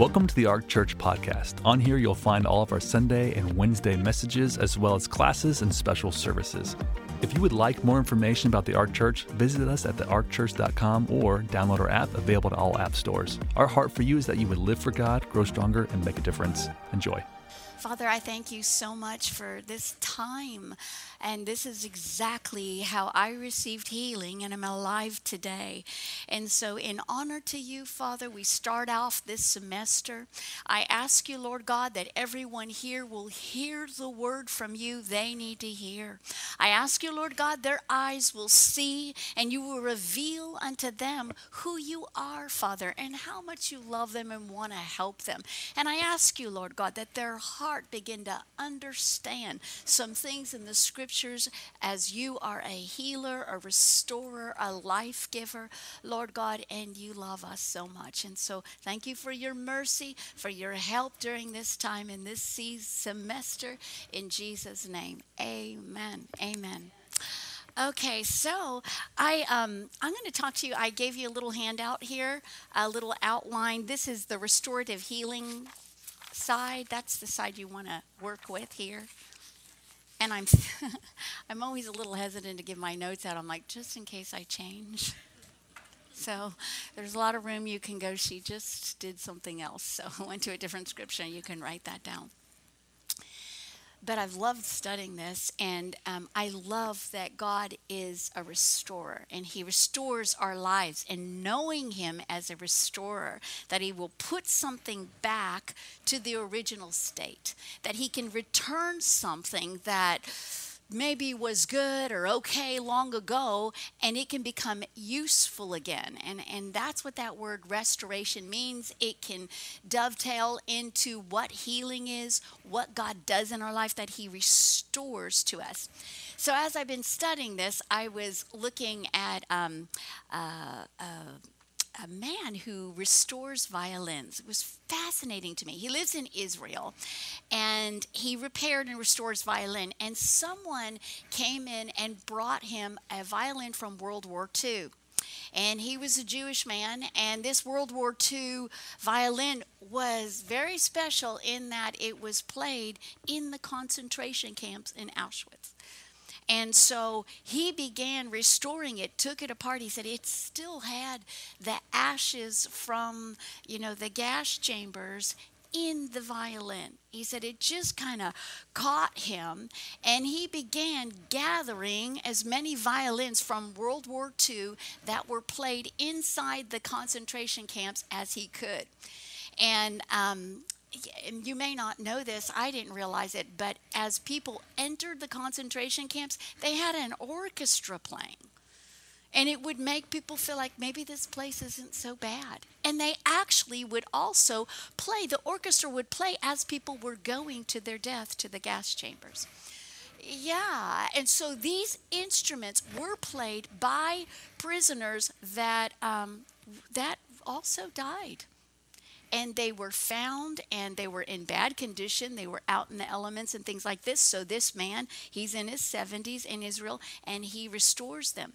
Welcome to the Ark Church podcast. On here, you'll find all of our Sunday and Wednesday messages, as well as classes and special services. If you would like more information about the Ark Church, visit us at thearkchurch.com or download our app available to all app stores. Our heart for you is that you would live for God, grow stronger, and make a difference. Enjoy. Father, I thank you so much for this time. And this is exactly how I received healing and am alive today. And so, in honor to you, Father, we start off this semester. I ask you, Lord God, that everyone here will hear the word from you they need to hear. I ask you, Lord God, their eyes will see and you will reveal unto them who you are, Father, and how much you love them and want to help them. And I ask you, Lord God, that their heart heart begin to understand some things in the scriptures as you are a healer, a restorer, a life giver, Lord God, and you love us so much. And so thank you for your mercy, for your help during this time in this semester. In Jesus' name, amen. Amen. Okay, so I um, I'm going to talk to you. I gave you a little handout here, a little outline. This is the restorative healing side, that's the side you want to work with here. And I'm I'm always a little hesitant to give my notes out. I'm like, just in case I change. So there's a lot of room you can go. She just did something else. So went to a different scripture. You can write that down but I've loved studying this, and um, I love that God is a restorer, and He restores our lives. And knowing Him as a restorer, that He will put something back to the original state, that He can return something that maybe was good or okay long ago and it can become useful again. And and that's what that word restoration means. It can dovetail into what healing is what God does in our life that he restores to us. So as I've been studying this I was looking at um, uh, uh, a man who restores violins. It was fascinating to me. He lives in Israel and he repaired and restores violin. And someone came in and brought him a violin from World War II. And he was a Jewish man, and this World War II violin was very special in that it was played in the concentration camps in Auschwitz. And so he began restoring it, took it apart. He said it still had the ashes from, you know, the gas chambers in the violin. He said it just kind of caught him, and he began gathering as many violins from World War II that were played inside the concentration camps as he could. And um, you may not know this, I didn't realize it, but as people entered the concentration camps, they had an orchestra playing. And it would make people feel like maybe this place isn't so bad. And they actually would also play, the orchestra would play as people were going to their death to the gas chambers. Yeah, and so these instruments were played by prisoners that um, that also died and they were found and they were in bad condition. They were out in the elements and things like this. So, this man, he's in his 70s in Israel and he restores them.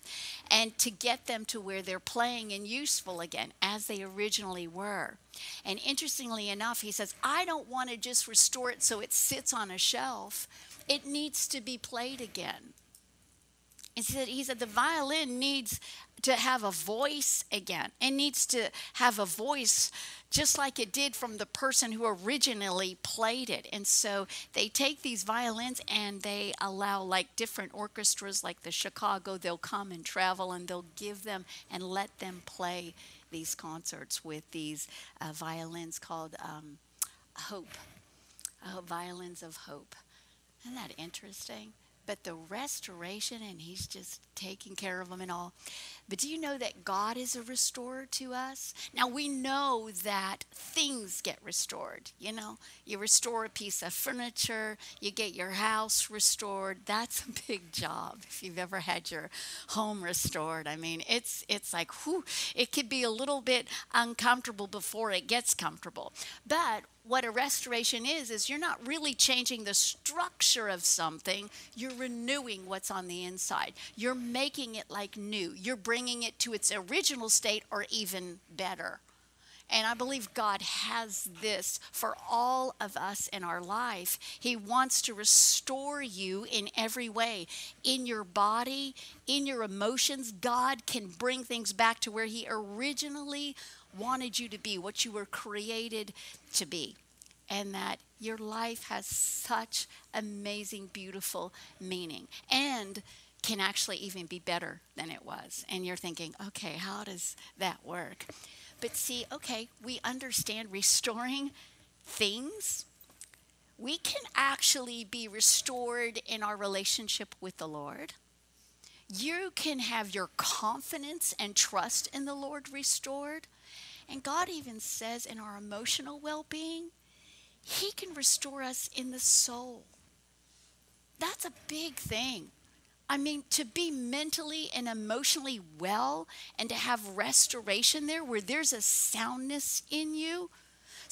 And to get them to where they're playing and useful again, as they originally were. And interestingly enough, he says, I don't want to just restore it so it sits on a shelf, it needs to be played again. He said, he said the violin needs to have a voice again. It needs to have a voice just like it did from the person who originally played it. And so they take these violins and they allow like different orchestras like the Chicago, they'll come and travel and they'll give them and let them play these concerts with these uh, violins called um, Hope, uh, Violins of Hope. Isn't that interesting? but the restoration, and He's just taking care of them and all. But do you know that God is a restorer to us? Now we know that things get restored. You know, you restore a piece of furniture, you get your house restored. That's a big job if you've ever had your home restored. I mean, it's it's like whew, it could be a little bit uncomfortable before it gets comfortable. But what a restoration is is you're not really changing the structure of something you're renewing what's on the inside you're making it like new you're bringing it to its original state or even better And I believe God has this for all of us in our life. He wants to restore you in every way in your body, in your emotions. God can bring things back to where He originally wanted you to be, what you were created to be. And that your life has such amazing, beautiful meaning. And can actually even be better than it was. And you're thinking, okay, how does that work? But see, okay, we understand restoring things. We can actually be restored in our relationship with the Lord. You can have your confidence and trust in the Lord restored. And God even says in our emotional well being, He can restore us in the soul. That's a big thing. I mean, to be mentally and emotionally well and to have restoration there where there's a soundness in you.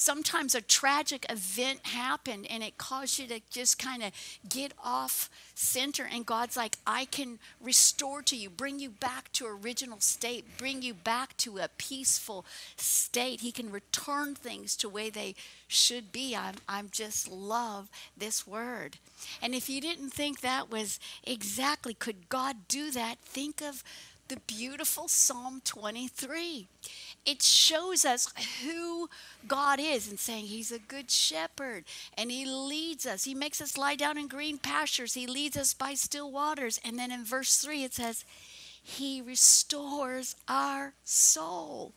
Sometimes a tragic event happened and it caused you to just kind of get off center. And God's like, I can restore to you, bring you back to original state, bring you back to a peaceful state. He can return things to way they should be. I'm, I'm just love this word. And if you didn't think that was exactly, could God do that? Think of the beautiful Psalm 23. It shows us who God is and saying He's a good shepherd and He leads us. He makes us lie down in green pastures. He leads us by still waters. And then in verse 3, it says, He restores our soul.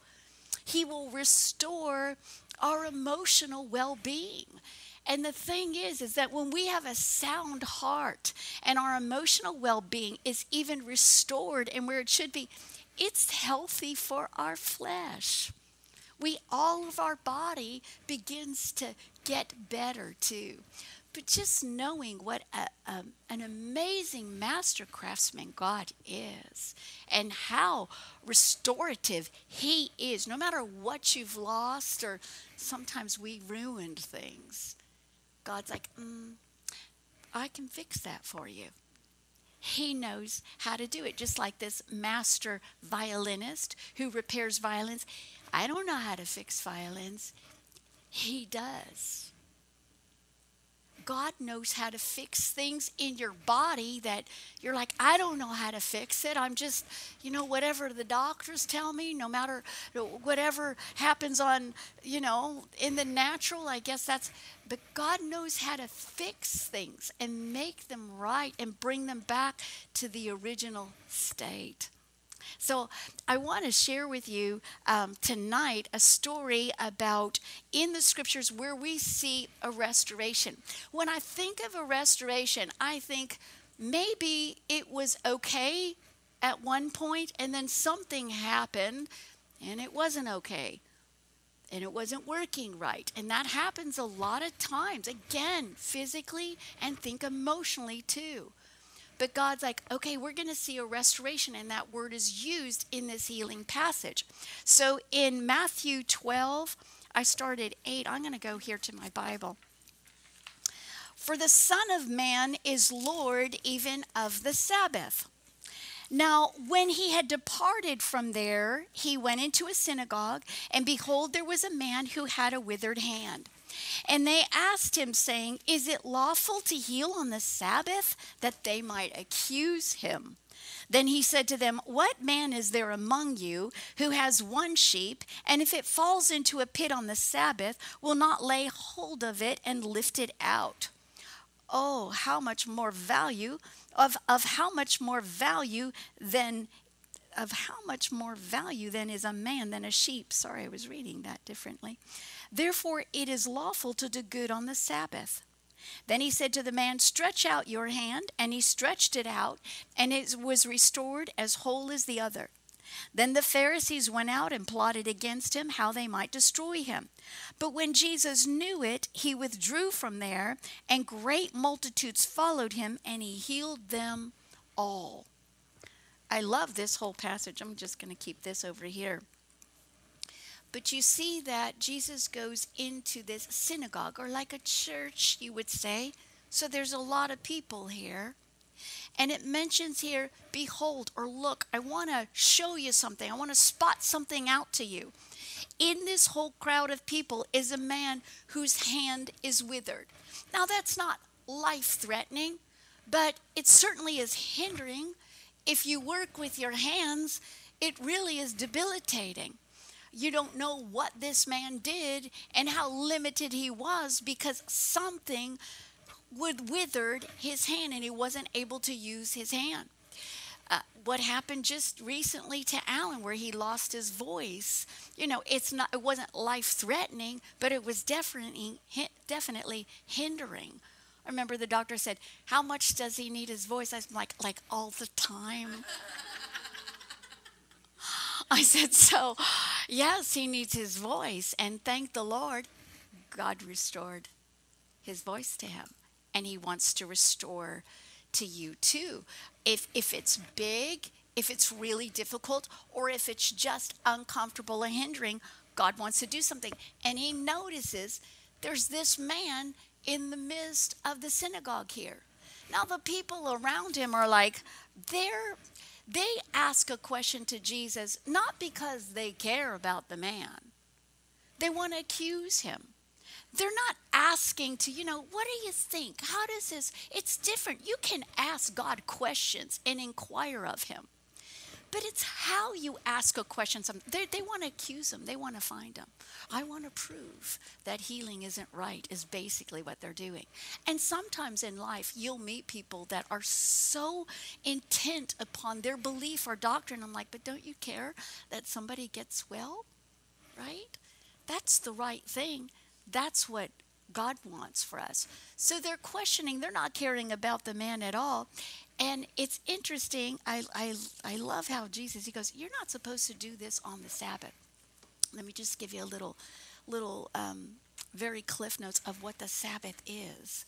He will restore our emotional well being. And the thing is, is that when we have a sound heart and our emotional well being is even restored and where it should be, it's healthy for our flesh. We, all of our body begins to get better too. But just knowing what a, um, an amazing master craftsman God is and how restorative He is, no matter what you've lost or sometimes we ruined things. God's like, mm, I can fix that for you. He knows how to do it, just like this master violinist who repairs violins. I don't know how to fix violins. He does. God knows how to fix things in your body that you're like, I don't know how to fix it. I'm just, you know, whatever the doctors tell me, no matter uh, whatever happens on, you know, in the natural, I guess that's, but God knows how to fix things and make them right and bring them back to the original state. So, I want to share with you um, tonight a story about in the scriptures where we see a restoration. When I think of a restoration, I think maybe it was okay at one point and then something happened and it wasn't okay and it wasn't working right. And that happens a lot of times, again, physically and think emotionally too. But God's like, okay, we're going to see a restoration, and that word is used in this healing passage. So in Matthew 12, I started 8. I'm going to go here to my Bible. For the Son of Man is Lord even of the Sabbath. Now, when he had departed from there, he went into a synagogue, and behold, there was a man who had a withered hand. And they asked him, saying, Is it lawful to heal on the Sabbath? That they might accuse him. Then he said to them, What man is there among you who has one sheep, and if it falls into a pit on the Sabbath, will not lay hold of it and lift it out? Oh, how much more value of, of how much more value than of how much more value than is a man than a sheep. Sorry, I was reading that differently. Therefore, it is lawful to do good on the Sabbath. Then he said to the man, Stretch out your hand. And he stretched it out, and it was restored as whole as the other. Then the Pharisees went out and plotted against him how they might destroy him. But when Jesus knew it, he withdrew from there, and great multitudes followed him, and he healed them all. I love this whole passage. I'm just going to keep this over here. But you see that Jesus goes into this synagogue, or like a church, you would say. So there's a lot of people here. And it mentions here, behold or look, I want to show you something. I want to spot something out to you. in this whole crowd of people is a man whose hand is withered. Now, that's not life threatening, but it certainly is hindering. If you work with your hands, it really is debilitating. You don't know what this man did and how limited he was because something would withered his hand and he wasn't able to use his hand. Uh, what happened just recently to Alan, where he lost his voice. You know, it's not, it wasn't life threatening, but it was definitely, definitely hindering. I remember the doctor said, "How much does he need his voice?" I was like, "Like all the time." I said, "So, yes, he needs his voice." And thank the Lord, God restored his voice to him, and He wants to restore to you too. If if it's big, if it's really difficult, or if it's just uncomfortable and hindering, God wants to do something, and He notices there's this man in the midst of the synagogue here. Now, the people around him are like, they're, they ask a question to Jesus not because they care about the man, they want to accuse him. They're not asking to, you know, what do you think? How does this? It's different. You can ask God questions and inquire of him. But it's how you ask a question. They, they want to accuse them, they want to find them. I want to prove that healing isn't right, is basically what they're doing. And sometimes in life, you'll meet people that are so intent upon their belief or doctrine. I'm like, but don't you care that somebody gets well? Right? That's the right thing. That's what God wants for us. So they're questioning, they're not caring about the man at all. And it's interesting. I, I, I love how Jesus, he goes, You're not supposed to do this on the Sabbath. Let me just give you a little, little, um, very cliff notes of what the Sabbath is.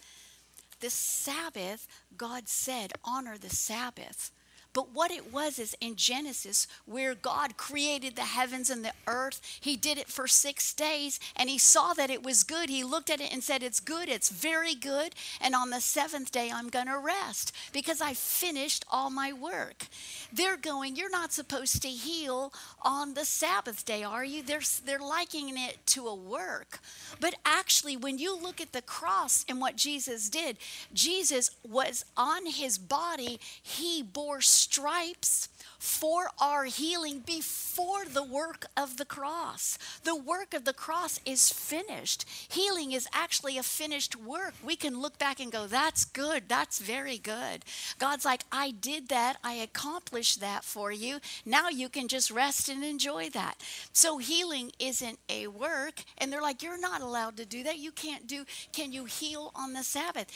The Sabbath, God said, honor the Sabbath. But what it was is in Genesis, where God created the heavens and the earth, He did it for six days and He saw that it was good. He looked at it and said, It's good, it's very good. And on the seventh day, I'm going to rest because I finished all my work. They're going, You're not supposed to heal on the Sabbath day, are you? They're, they're likening it to a work. But actually, when you look at the cross and what Jesus did, Jesus was on His body, He bore stripes for our healing before the work of the cross. The work of the cross is finished. Healing is actually a finished work. We can look back and go, that's good. That's very good. God's like, I did that. I accomplished that for you. Now you can just rest and enjoy that. So healing isn't a work. And they're like, you're not allowed to do that. You can't do, can you heal on the Sabbath?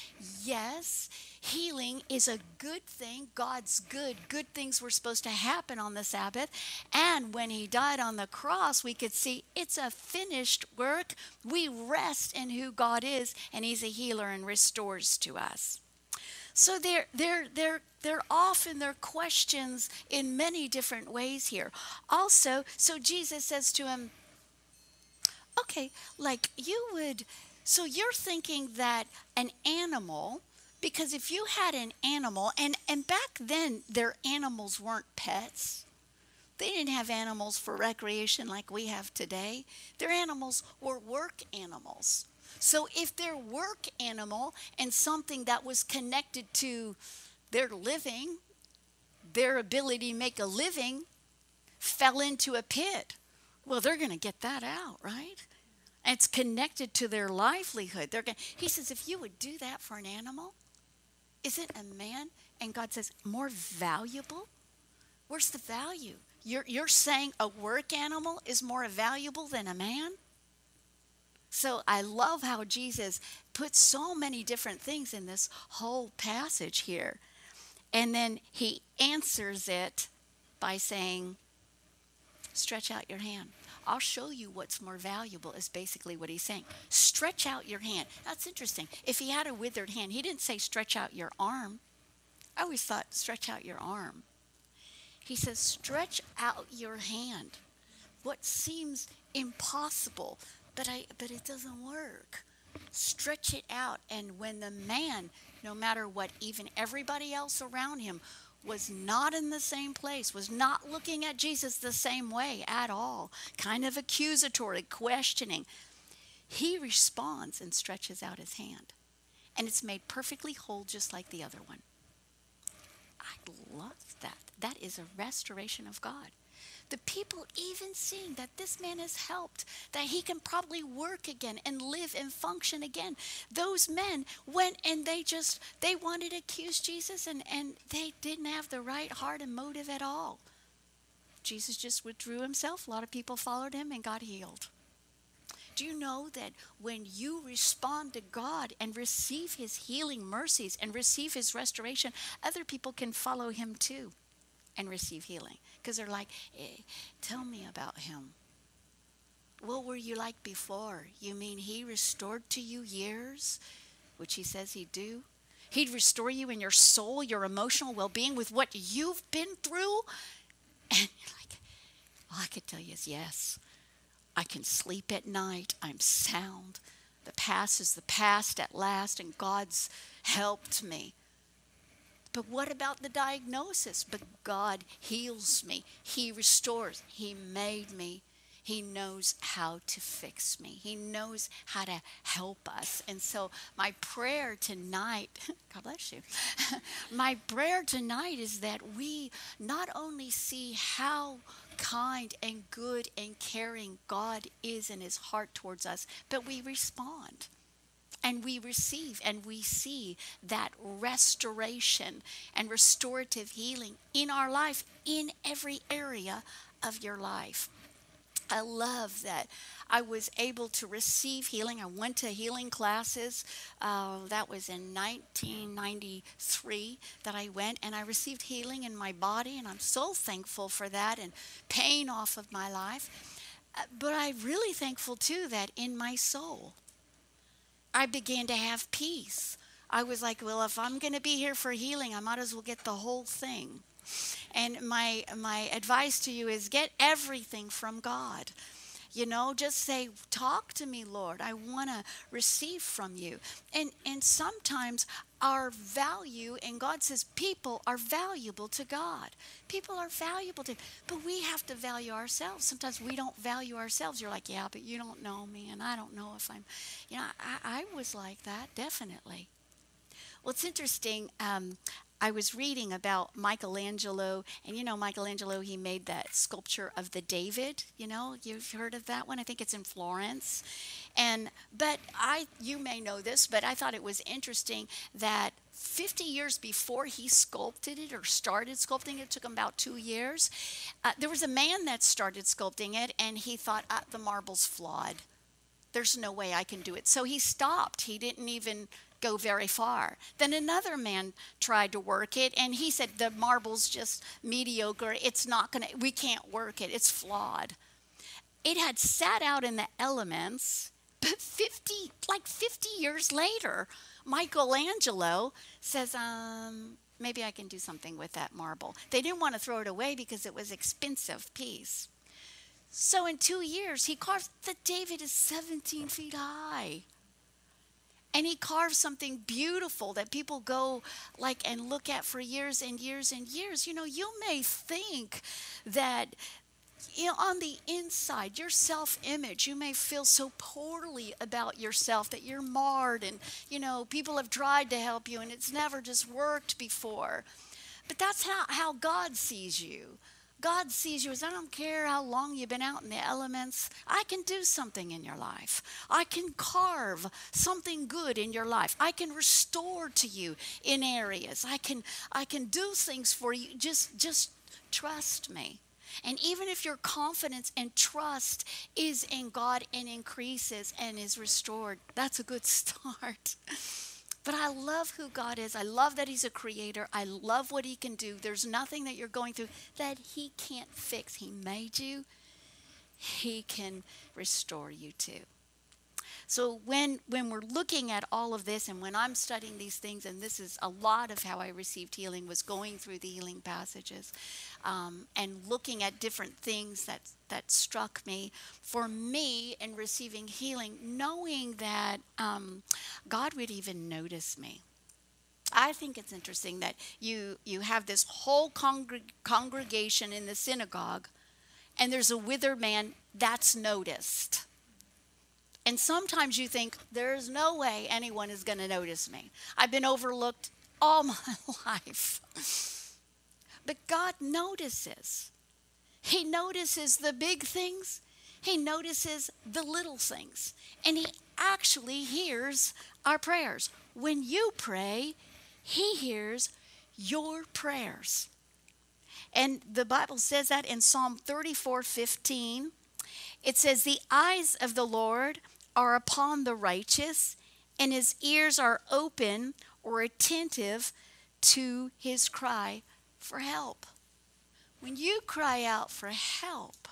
Yes healing is a good thing. God's good. Good things were supposed to happen on the Sabbath. And when he died on the cross, we could see it's a finished work. We rest in who God is, and he's a healer and restores to us. So they're they're they're they're off in their questions in many different ways here. Also, so Jesus says to him, Okay, like you would so you're thinking that an animal because if you had an animal, and, and back then their animals weren't pets, they didn't have animals for recreation like we have today. Their animals were work animals. So if their work animal and something that was connected to their living, their ability to make a living, fell into a pit, well, they're going to get that out, right? it's connected to their livelihood. They're going he says, if you would do that for an animal, isn't a man, and God says, more valuable? Where's the value? You're, you're saying a work animal is more valuable than a man? So I love how Jesus puts so many different things in this whole passage here. And then he answers it by saying, Stretch out your hand. I'll show you what's more valuable, is basically what he's saying. Stretch out your hand. That's interesting. If he had a withered hand, he didn't say stretch out your arm. I always thought stretch out your arm. He says stretch out your hand. What seems impossible, but I but it doesn't work. Stretch it out and when the man, no matter what even everybody else around him was not in the same place, was not looking at Jesus the same way at all, kind of accusatory, questioning, he responds and stretches out his hand. And it's made perfectly whole, just like the other one. I love that. That is a restoration of God. The people even seeing that this man has helped, that he can probably work again and live and function again. Those men went and they just they wanted to accuse Jesus and, and they didn't have the right heart and motive at all. Jesus just withdrew himself. A lot of people followed him and got healed. Do you know that when you respond to God and receive His healing mercies and receive His restoration, other people can follow Him too and receive healing? Because they're like, hey, tell me about Him. What were you like before? You mean He restored to you years, which He says He'd do? He'd restore you in your soul, your emotional well being with what you've been through? And you're like, all I could tell you is yes. I can sleep at night. I'm sound. The past is the past at last, and God's helped me. But what about the diagnosis? But God heals me, He restores, He made me. He knows how to fix me. He knows how to help us. And so, my prayer tonight, God bless you, my prayer tonight is that we not only see how kind and good and caring God is in his heart towards us, but we respond and we receive and we see that restoration and restorative healing in our life in every area of your life. I love that I was able to receive healing. I went to healing classes. Uh, that was in 1993 that I went, and I received healing in my body, and I'm so thankful for that and pain off of my life. Uh, but I'm really thankful too that in my soul, I began to have peace. I was like, well, if I'm going to be here for healing, I might as well get the whole thing. And my my advice to you is get everything from God. You know, just say, "Talk to me, Lord. I want to receive from you." And and sometimes our value and God says people are valuable to God. People are valuable to, but we have to value ourselves. Sometimes we don't value ourselves. You're like, yeah, but you don't know me, and I don't know if I'm, you know, I, I was like that definitely. Well, it's interesting. Um, I was reading about Michelangelo, and you know, Michelangelo, he made that sculpture of the David. You know, you've heard of that one? I think it's in Florence. And, but I, you may know this, but I thought it was interesting that 50 years before he sculpted it or started sculpting it, took him about two years. Uh, there was a man that started sculpting it, and he thought, ah, the marble's flawed. There's no way I can do it. So he stopped. He didn't even go very far. Then another man tried to work it, and he said, The marble's just mediocre. It's not going to, we can't work it. It's flawed. It had sat out in the elements, but 50, like 50 years later, Michelangelo says, um, maybe I can do something with that marble. They didn't want to throw it away because it was expensive piece. So in two years, he carved the David is 17 feet high and he carved something beautiful that people go like and look at for years and years and years you know you may think that you know, on the inside, your self image, you may feel so poorly about yourself that you're marred and, you know, people have tried to help you and it's never just worked before. But that's how, how God sees you. God sees you as I don't care how long you've been out in the elements, I can do something in your life. I can carve something good in your life. I can restore to you in areas. I can I can do things for you. Just just trust me. And even if your confidence and trust is in God and increases and is restored, that's a good start. But I love who God is. I love that He's a creator. I love what He can do. There's nothing that you're going through that He can't fix. He made you, He can restore you too. So when when we're looking at all of this and when I'm studying these things, and this is a lot of how I received healing was going through the healing passages um, and looking at different things that that struck me. For me in receiving healing, knowing that um, God would even notice me. I think it's interesting that you you have this whole congreg- congregation in the synagogue, and there's a withered man that's noticed. And sometimes you think there's no way anyone is going to notice me. I've been overlooked all my life. But God notices. He notices the big things, He notices the little things, and He actually hears our prayers. When you pray, He hears your prayers. And the Bible says that in Psalm 34 15. It says, The eyes of the Lord are upon the righteous, and his ears are open or attentive to his cry for help. When you cry out for help,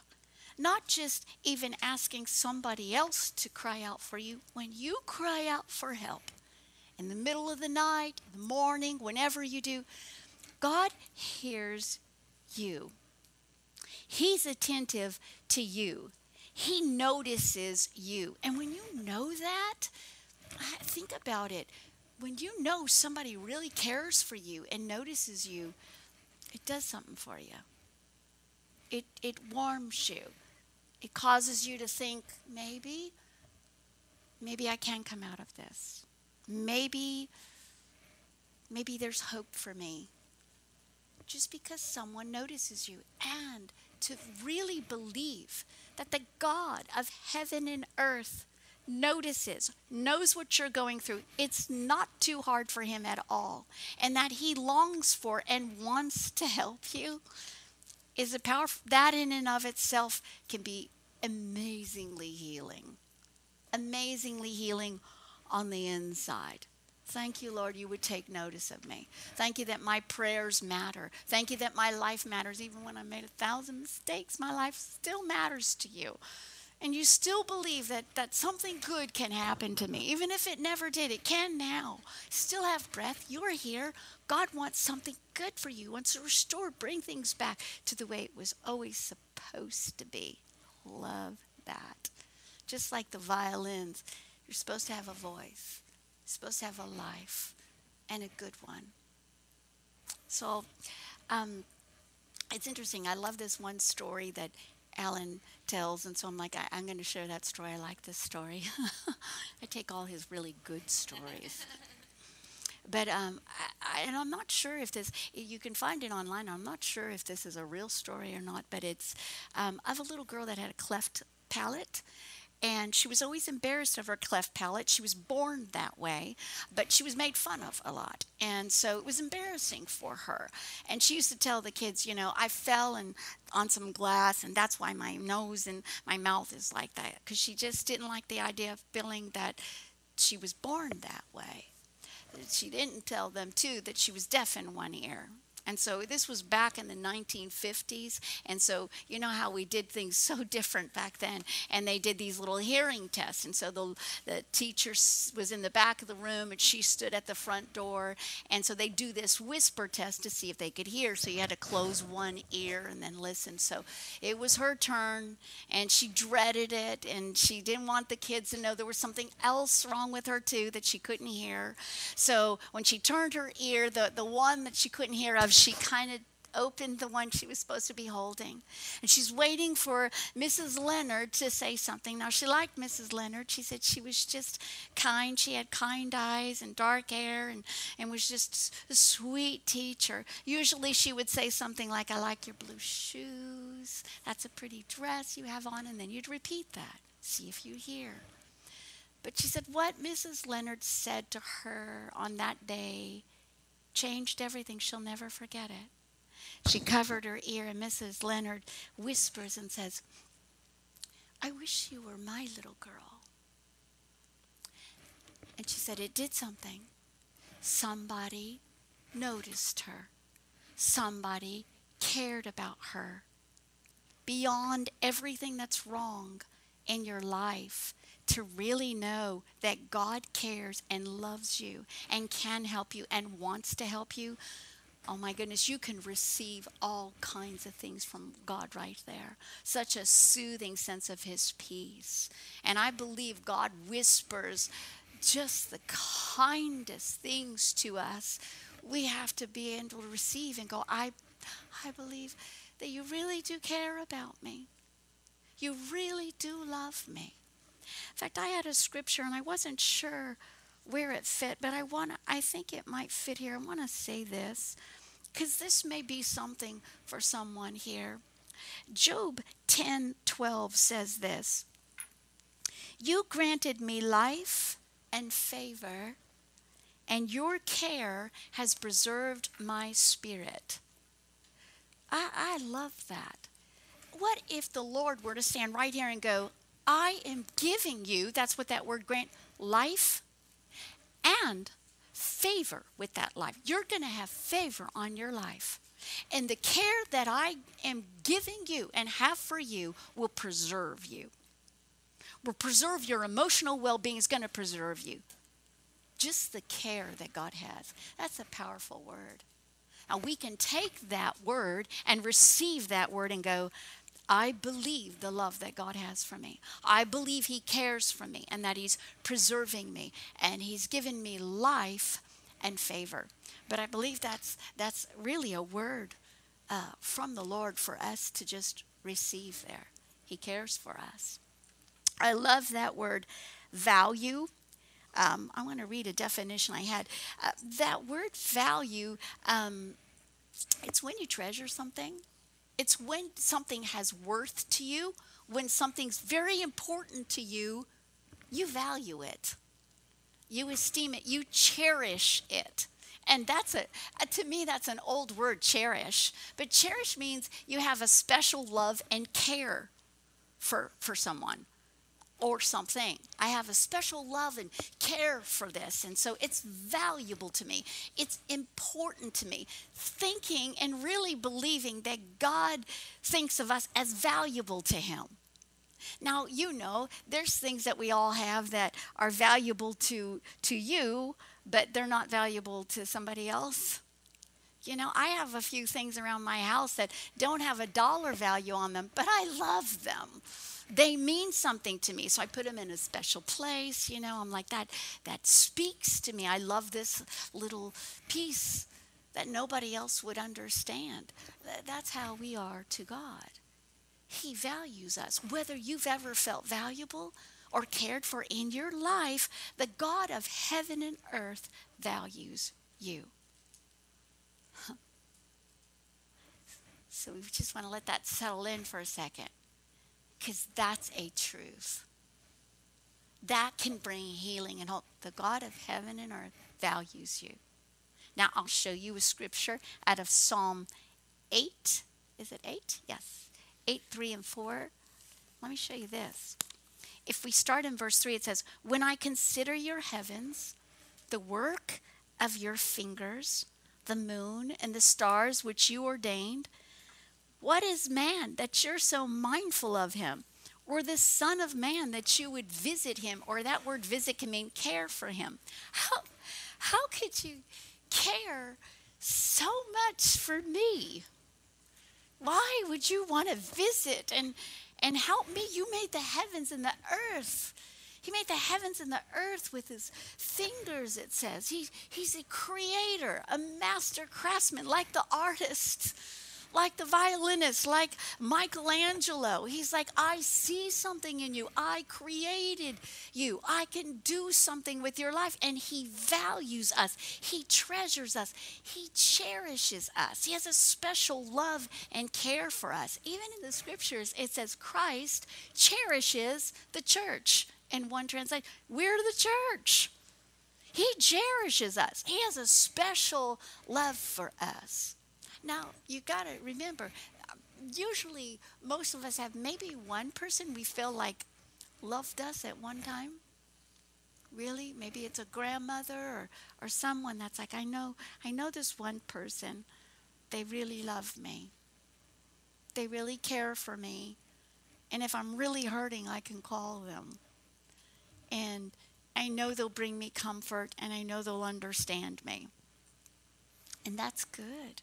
not just even asking somebody else to cry out for you, when you cry out for help in the middle of the night, the morning, whenever you do, God hears you. He's attentive to you. He notices you. And when you know that, think about it. When you know somebody really cares for you and notices you, it does something for you. It, it warms you. It causes you to think, maybe, maybe I can come out of this. Maybe, maybe there's hope for me. Just because someone notices you. And to really believe that the God of heaven and earth notices, knows what you're going through. It's not too hard for him at all. And that he longs for and wants to help you is a power that in and of itself can be amazingly healing. Amazingly healing on the inside. Thank you, Lord, you would take notice of me. Thank you that my prayers matter. Thank you that my life matters. Even when I made a thousand mistakes, my life still matters to you. And you still believe that, that something good can happen to me. Even if it never did, it can now. Still have breath. You're here. God wants something good for you, wants to restore, bring things back to the way it was always supposed to be. Love that. Just like the violins, you're supposed to have a voice supposed to have a life and a good one. So um, it's interesting. I love this one story that Alan tells, and so I'm like, I, am going to share that story. I like this story. I take all his really good stories. but um, I, I, and I'm not sure if this. You can find it online. I'm not sure if this is a real story or not. But it's um, of a little girl that had a cleft palate, and she was always embarrassed of her cleft palate. She was born that way, but she was made fun of a lot. And so it was embarrassing for her. And she used to tell the kids, you know, I fell and on some glass and that's why my nose and my mouth is like that because she just didn't like the idea of feeling that she was born that way. She didn't tell them too that she was deaf in one ear and so this was back in the 1950s. And so, you know how we did things so different back then. And they did these little hearing tests. And so the, the teacher was in the back of the room and she stood at the front door. And so they do this whisper test to see if they could hear. So you had to close one ear and then listen. So it was her turn and she dreaded it. And she didn't want the kids to know there was something else wrong with her, too, that she couldn't hear. So when she turned her ear, the, the one that she couldn't hear she kind of opened the one she was supposed to be holding. And she's waiting for Mrs. Leonard to say something. Now, she liked Mrs. Leonard. She said she was just kind. She had kind eyes and dark hair and, and was just a sweet teacher. Usually she would say something like, I like your blue shoes. That's a pretty dress you have on. And then you'd repeat that. See if you hear. But she said, What Mrs. Leonard said to her on that day changed everything. She'll never forget it. She covered her ear, and Mrs. Leonard whispers and says, I wish you were my little girl. And she said, It did something. Somebody noticed her, somebody cared about her. Beyond everything that's wrong in your life, to really know that God cares and loves you and can help you and wants to help you, oh my goodness, you can receive all kinds of things from God right there. Such a soothing sense of His peace. And I believe God whispers just the kindest things to us, we have to be able to receive and go, I, I believe that you really do care about me. You really do love me. In fact, I had a scripture and I wasn't sure where it fit, but I want I think it might fit here. I want to say this cuz this may be something for someone here. Job 10:12 says this. You granted me life and favor, and your care has preserved my spirit. I, I love that. What if the Lord were to stand right here and go, I am giving you, that's what that word grant, life and favor with that life. You're going to have favor on your life. And the care that I am giving you and have for you will preserve you will preserve your emotional well being, is going to preserve you. Just the care that God has. That's a powerful word. Now we can take that word and receive that word and go, I believe the love that God has for me. I believe He cares for me and that He's preserving me and He's given me life and favor. But I believe that's that's really a word uh, from the Lord for us to just receive there. He cares for us. I love that word value. Um, I want to read a definition I had. Uh, that word value, um, it's when you treasure something, it's when something has worth to you, when something's very important to you, you value it, you esteem it, you cherish it. And that's a, uh, to me, that's an old word, cherish. But cherish means you have a special love and care for, for someone or something. I have a special love and care for this. And so it's valuable to me. It's important to me. Thinking and really believing that God thinks of us as valuable to Him. Now, you know, there's things that we all have that are valuable to, to you, but they're not valuable to somebody else. You know, I have a few things around my house that don't have a dollar value on them, but I love them they mean something to me. So I put them in a special place, you know. I'm like that that speaks to me. I love this little piece that nobody else would understand. That's how we are to God. He values us. Whether you've ever felt valuable or cared for in your life, the God of heaven and earth values you. So we just want to let that settle in for a second because that's a truth. That can bring healing and hope. The God of heaven and earth values you. Now, I'll show you a scripture out of Psalm 8. Is it 8? Yes. 8, 3, and 4. Let me show you this. If we start in verse 3, it says, When I consider your heavens, the work of your fingers, the moon and the stars which you ordained, what is man that you're so mindful of him? Or the Son of Man that you would visit him? Or that word visit can mean care for him. How, how could you care so much for me? Why would you want to visit and, and help me? You made the heavens and the earth. He made the heavens and the earth with his fingers, it says. He, he's a creator, a master craftsman, like the artist like the violinist, like Michelangelo. He's like, I see something in you. I created you. I can do something with your life. And He values us, He treasures us, He cherishes us. He has a special love and care for us. Even in the scriptures, it says Christ cherishes the church. In one translation, we're the church. He cherishes us. He has a special love for us. Now, you got to remember, usually most of us have maybe one person we feel like loved us at one time. Really? Maybe it's a grandmother or, or someone that's like, I know, I know this one person. They really love me. They really care for me. And if I'm really hurting, I can call them. And I know they'll bring me comfort and I know they'll understand me. And that's good.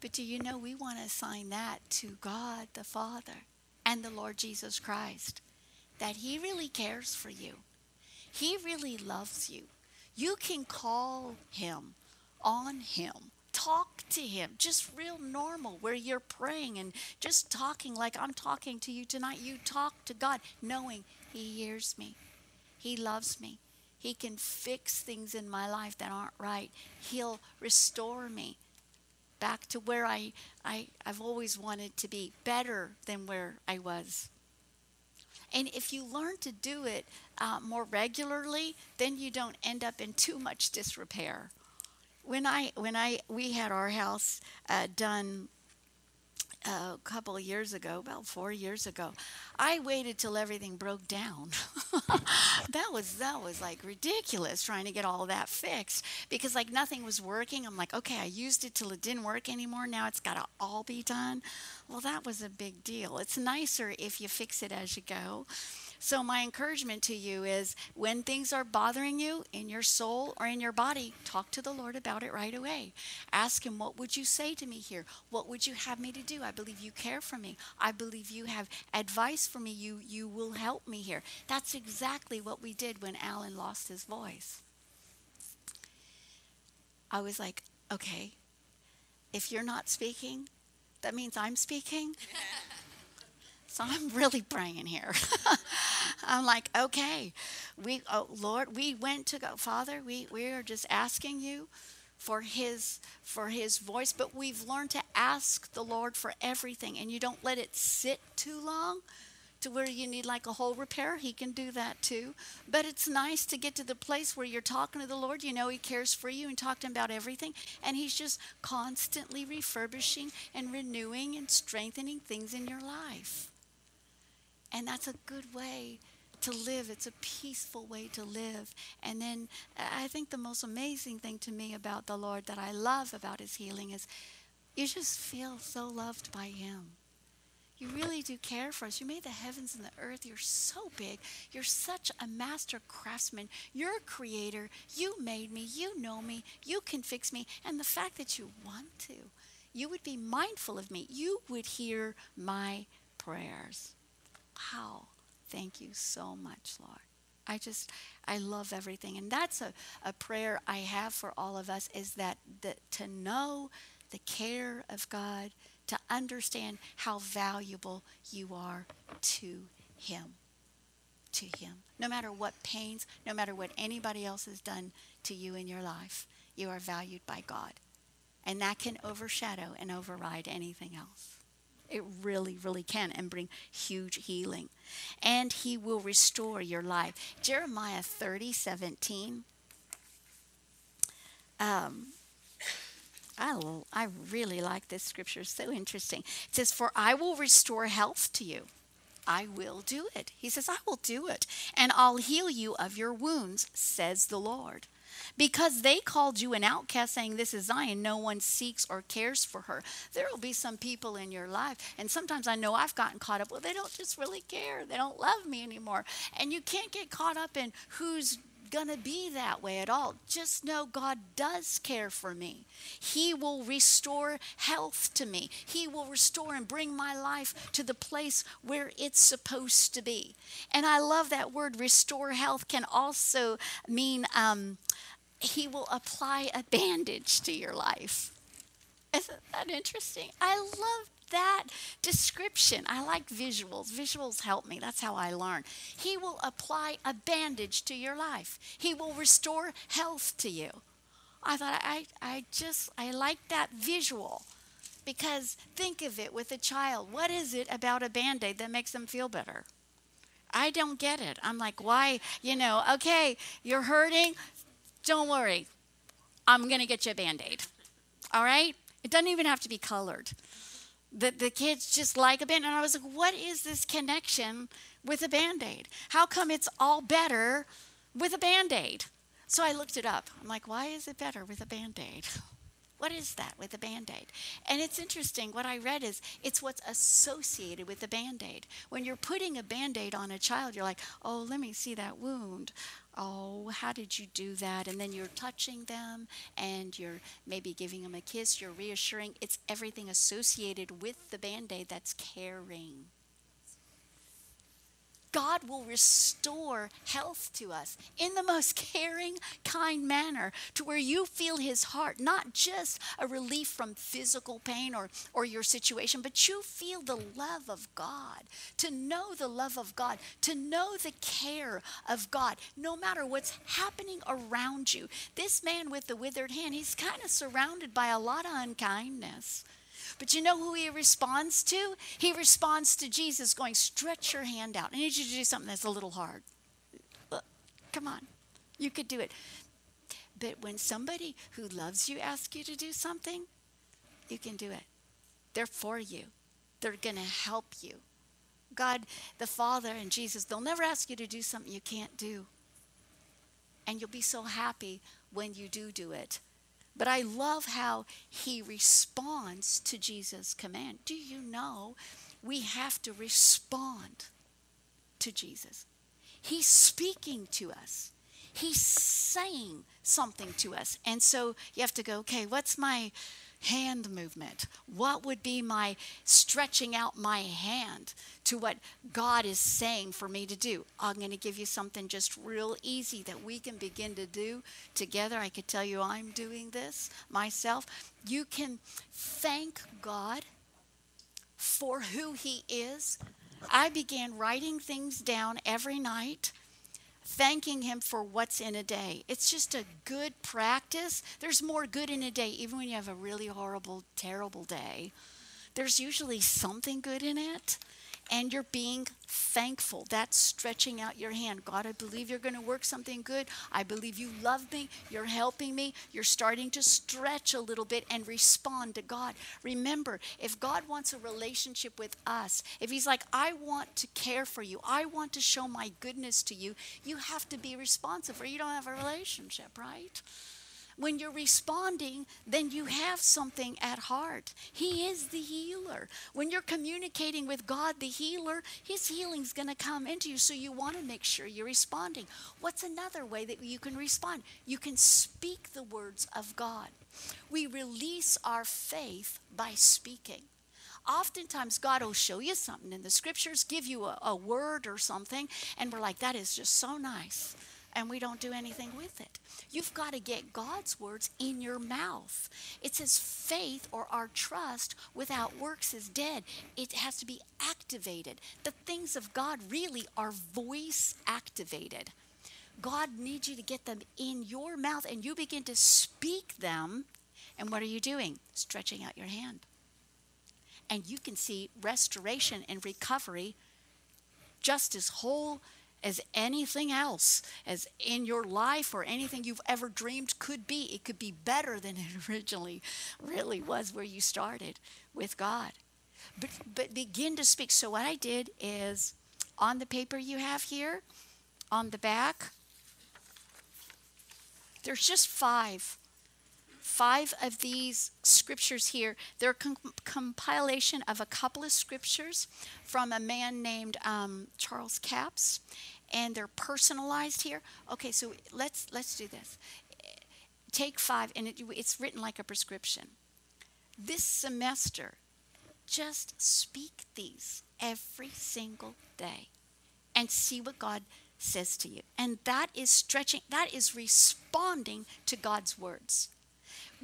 But do you know we want to assign that to God the Father and the Lord Jesus Christ? That He really cares for you. He really loves you. You can call him on him. Talk to him, just real normal, where you're praying and just talking like I'm talking to you tonight. You talk to God, knowing He hears me, He loves me, He can fix things in my life that aren't right, He'll restore me back to where I, I, I've always wanted to be, better than where I was. And if you learn to do it uh, more regularly, then you don't end up in too much disrepair. When I when I we had our house uh, done a couple years ago, about four years ago, I waited till everything broke down. that was that was like ridiculous trying to get all that fixed because like nothing was working. I'm like, okay, I used it till it didn't work anymore. Now it's got to all be done. Well, that was a big deal. It's nicer if you fix it as you go. So, my encouragement to you is when things are bothering you in your soul or in your body, talk to the Lord about it right away. Ask Him, What would you say to me here? What would you have me to do? I believe you care for me. I believe you have advice for me. You, you will help me here. That's exactly what we did when Alan lost his voice. I was like, Okay, if you're not speaking, that means I'm speaking. So I'm really praying here. I'm like, okay, we, oh, Lord, we went to go, Father, we, we are just asking you for his for his voice but we've learned to ask the lord for everything and you don't let it sit too long to where you need like a whole repair. He can do that too. But it's nice to get to the place where you're talking to the lord. You know he cares for you and talking about everything and he's just constantly refurbishing and renewing and strengthening things in your life and that's a good way to live. It's a peaceful way to live. And then I think the most amazing thing to me about the Lord that I love about his healing is you just feel so loved by him. You really do care for us. You made the heavens and the earth. You're so big. You're such a master craftsman. You're a creator. You made me. You know me. You can fix me. And the fact that you want to, you would be mindful of me. You would hear my prayers. Wow. Thank you so much, Lord. I just, I love everything. And that's a, a prayer I have for all of us is that the, to know the care of God, to understand how valuable you are to Him. To Him. No matter what pains, no matter what anybody else has done to you in your life, you are valued by God. And that can overshadow and override anything else. It really, really can and bring huge healing. And he will restore your life. Jeremiah 30, 17. Um, I, I really like this scripture. It's so interesting. It says, For I will restore health to you. I will do it. He says, I will do it. And I'll heal you of your wounds, says the Lord because they called you an outcast, saying, This is Zion. No one seeks or cares for her. There will be some people in your life, and sometimes I know I've gotten caught up. Well, they don't just really care, they don't love me anymore. And you can't get caught up in who's going to be that way at all. Just know God does care for me. He will restore health to me. He will restore and bring my life to the place where it's supposed to be. And I love that word restore health can also mean um, he will apply a bandage to your life. Isn't that interesting? I love that description. I like visuals. Visuals help me. That's how I learn. He will apply a bandage to your life. He will restore health to you. I thought I I just I like that visual because think of it with a child. What is it about a band-aid that makes them feel better? I don't get it. I'm like, why, you know, okay, you're hurting, don't worry. I'm going to get you a band aid. All right? It doesn't even have to be colored. The, the kids just like a band And I was like, what is this connection with a band aid? How come it's all better with a band aid? So I looked it up. I'm like, why is it better with a band aid? What is that with a band aid? And it's interesting. What I read is it's what's associated with the band aid. When you're putting a band aid on a child, you're like, oh, let me see that wound. Oh, how did you do that? And then you're touching them and you're maybe giving them a kiss. You're reassuring. It's everything associated with the band aid that's caring. God will restore health to us in the most caring, kind manner to where you feel His heart, not just a relief from physical pain or, or your situation, but you feel the love of God. To know the love of God, to know the care of God, no matter what's happening around you. This man with the withered hand, he's kind of surrounded by a lot of unkindness. But you know who he responds to? He responds to Jesus going, Stretch your hand out. I need you to do something that's a little hard. Come on, you could do it. But when somebody who loves you asks you to do something, you can do it. They're for you, they're going to help you. God, the Father, and Jesus, they'll never ask you to do something you can't do. And you'll be so happy when you do do it. But I love how he responds to Jesus' command. Do you know we have to respond to Jesus? He's speaking to us. He's saying something to us. And so you have to go, okay, what's my hand movement? What would be my stretching out my hand to what God is saying for me to do? I'm going to give you something just real easy that we can begin to do together. I could tell you I'm doing this myself. You can thank God for who He is. I began writing things down every night thanking Him for what's in a day. It's just a good practice. There's more good in a day, even when you have a really horrible, terrible day. There's usually something good in it and you're being thankful. That's stretching out your hand. God, I believe you're going to work something good. I believe you love me. You're helping me. You're starting to stretch a little bit and respond to God. Remember, if God wants a relationship with us, if He's like, I want to care for you, I want to show my goodness to you, you have to be responsive or you don't have a relationship, right? When you're responding, then you have something at heart. He is the healer. When you're communicating with God, the healer, His healing's going to come into you. So you want to make sure you're responding. What's another way that you can respond? You can speak the words of God. We release our faith by speaking oftentimes God will show you something in the scriptures, give you a, a, word or something, and we're like, that is just so nice and we don't do anything with it. You've got to get God's words in your mouth. It says faith or our trust without works is dead. It has to be activated. The things of God really are voice activated. God needs you to get them in your mouth and you begin to speak them. And what are you doing? Stretching out your hand. And you can see restoration and recovery just as whole as anything else, as in your life or anything you've ever dreamed could be. It could be better than it originally really was where you started with God. But, but begin to speak. So, what I did is on the paper you have here, on the back, there's just five five of these scriptures here. They're a com- compilation of a couple of scriptures from a man named um, Charles Capps, and they're personalized here. Okay, so let's let's do this. Take five, and it, it's written like a prescription. This semester, just speak these every single day, and see what God says to you. And that is stretching. That is responding to God's words.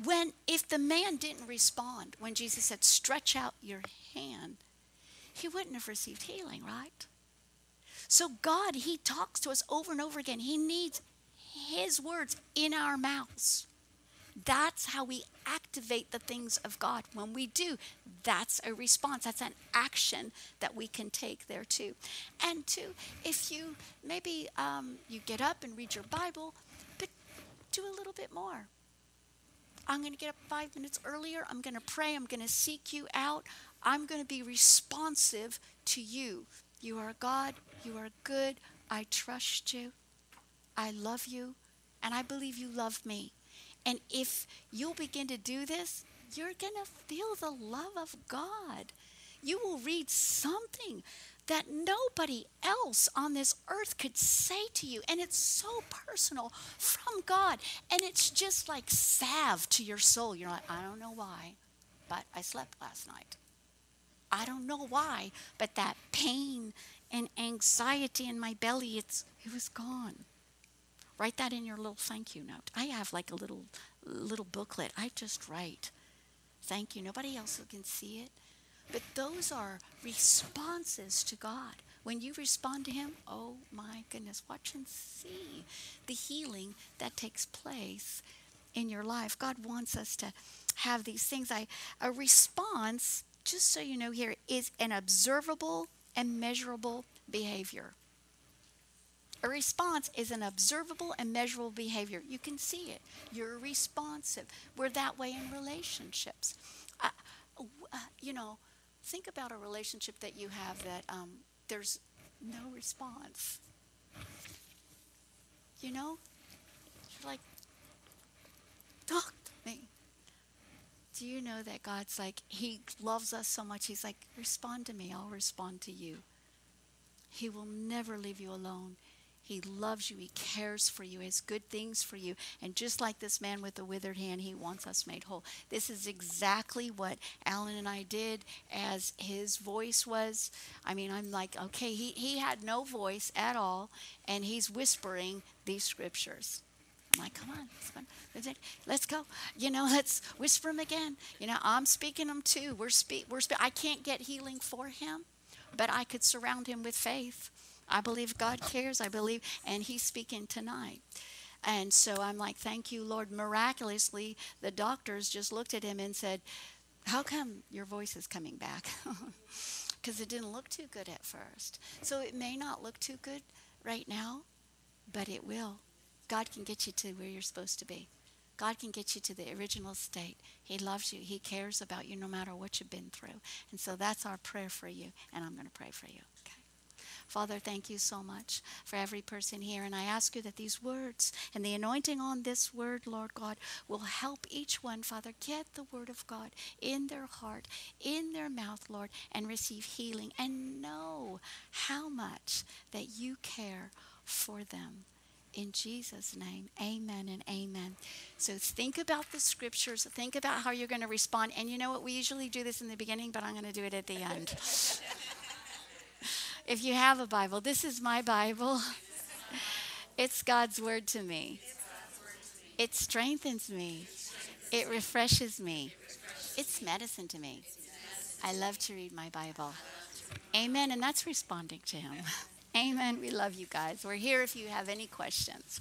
When, if the man didn't respond when Jesus said, stretch out your hand, he wouldn't have received healing, right? So, God, He talks to us over and over again. He needs His words in our mouths. That's how we activate the things of God. When we do, that's a response. That's an action that we can take there too. And two, if you maybe um, you get up and read your Bible, but do a little bit more. I'm going to get up five minutes earlier. I'm going to pray. I'm going to seek you out. I'm going to be responsive to you. You are God. You are good. I trust you. I love you. And I believe you love me. And if you'll begin to do this, you're going to feel the love of God. You will read something that nobody else on this earth could say to you. And it's so personal from God. And it's just like salve to your soul. You're like, I don't know why, but I slept last night. I don't know why, but that pain and anxiety in my belly, it's it was gone. Write that in your little thank you note. I have like a little little booklet. I just write thank you. Nobody else can see it. But those are responses to God. When you respond to Him, oh my goodness, watch and see the healing that takes place in your life. God wants us to have these things. I, a response, just so you know here, is an observable and measurable behavior. A response is an observable and measurable behavior. You can see it. You're responsive. We're that way in relationships. Uh, uh, you know, think about a relationship that you have that um, there's no response. You know, you're like, talk to me. Do you know that God's like, He loves us so much, He's like, respond to me, I'll respond to you. He will never leave you alone. He loves you. He cares for you. He has good things for you. And just like this man with the withered hand, he wants us made whole. This is exactly what Alan and I did as his voice was. I mean, I'm like, okay, he, he had no voice at all, and he's whispering these scriptures. I'm like, come on, let's go. You know, let's whisper them again. You know, I'm speaking them too. We're speak. We're spe- I can't get healing for him, but I could surround him with faith I believe God cares. I believe, and He's speaking tonight. And so I'm like, thank you, Lord. Miraculously, the doctors just looked at him and said, How come your voice is coming back? Because it didn't look too good at first. So it may not look too good right now, but it will. God can get you to where you're supposed to be. God can get you to the original state. He loves you. He cares about you no matter what you've been through. And so that's our prayer for you. And I'm going to pray for you. Father, thank you so much for every person here. And I ask you that these words and the anointing on this word, Lord God, will help each one, Father, get the word of God in their heart, in their mouth, Lord, and receive healing and know how much that you care for them. In Jesus' name, amen and amen. So think about the scriptures, think about how you're going to respond. And you know what? We usually do this in the beginning, but I'm going to do it at the end. if you have a Bible, this is my Bible. It's God's word to me. It strengthens me. It refreshes me. It's medicine to me. I love to read my Bible. Amen. And that's responding to Him. Amen. We love you guys. We're here if you have any questions.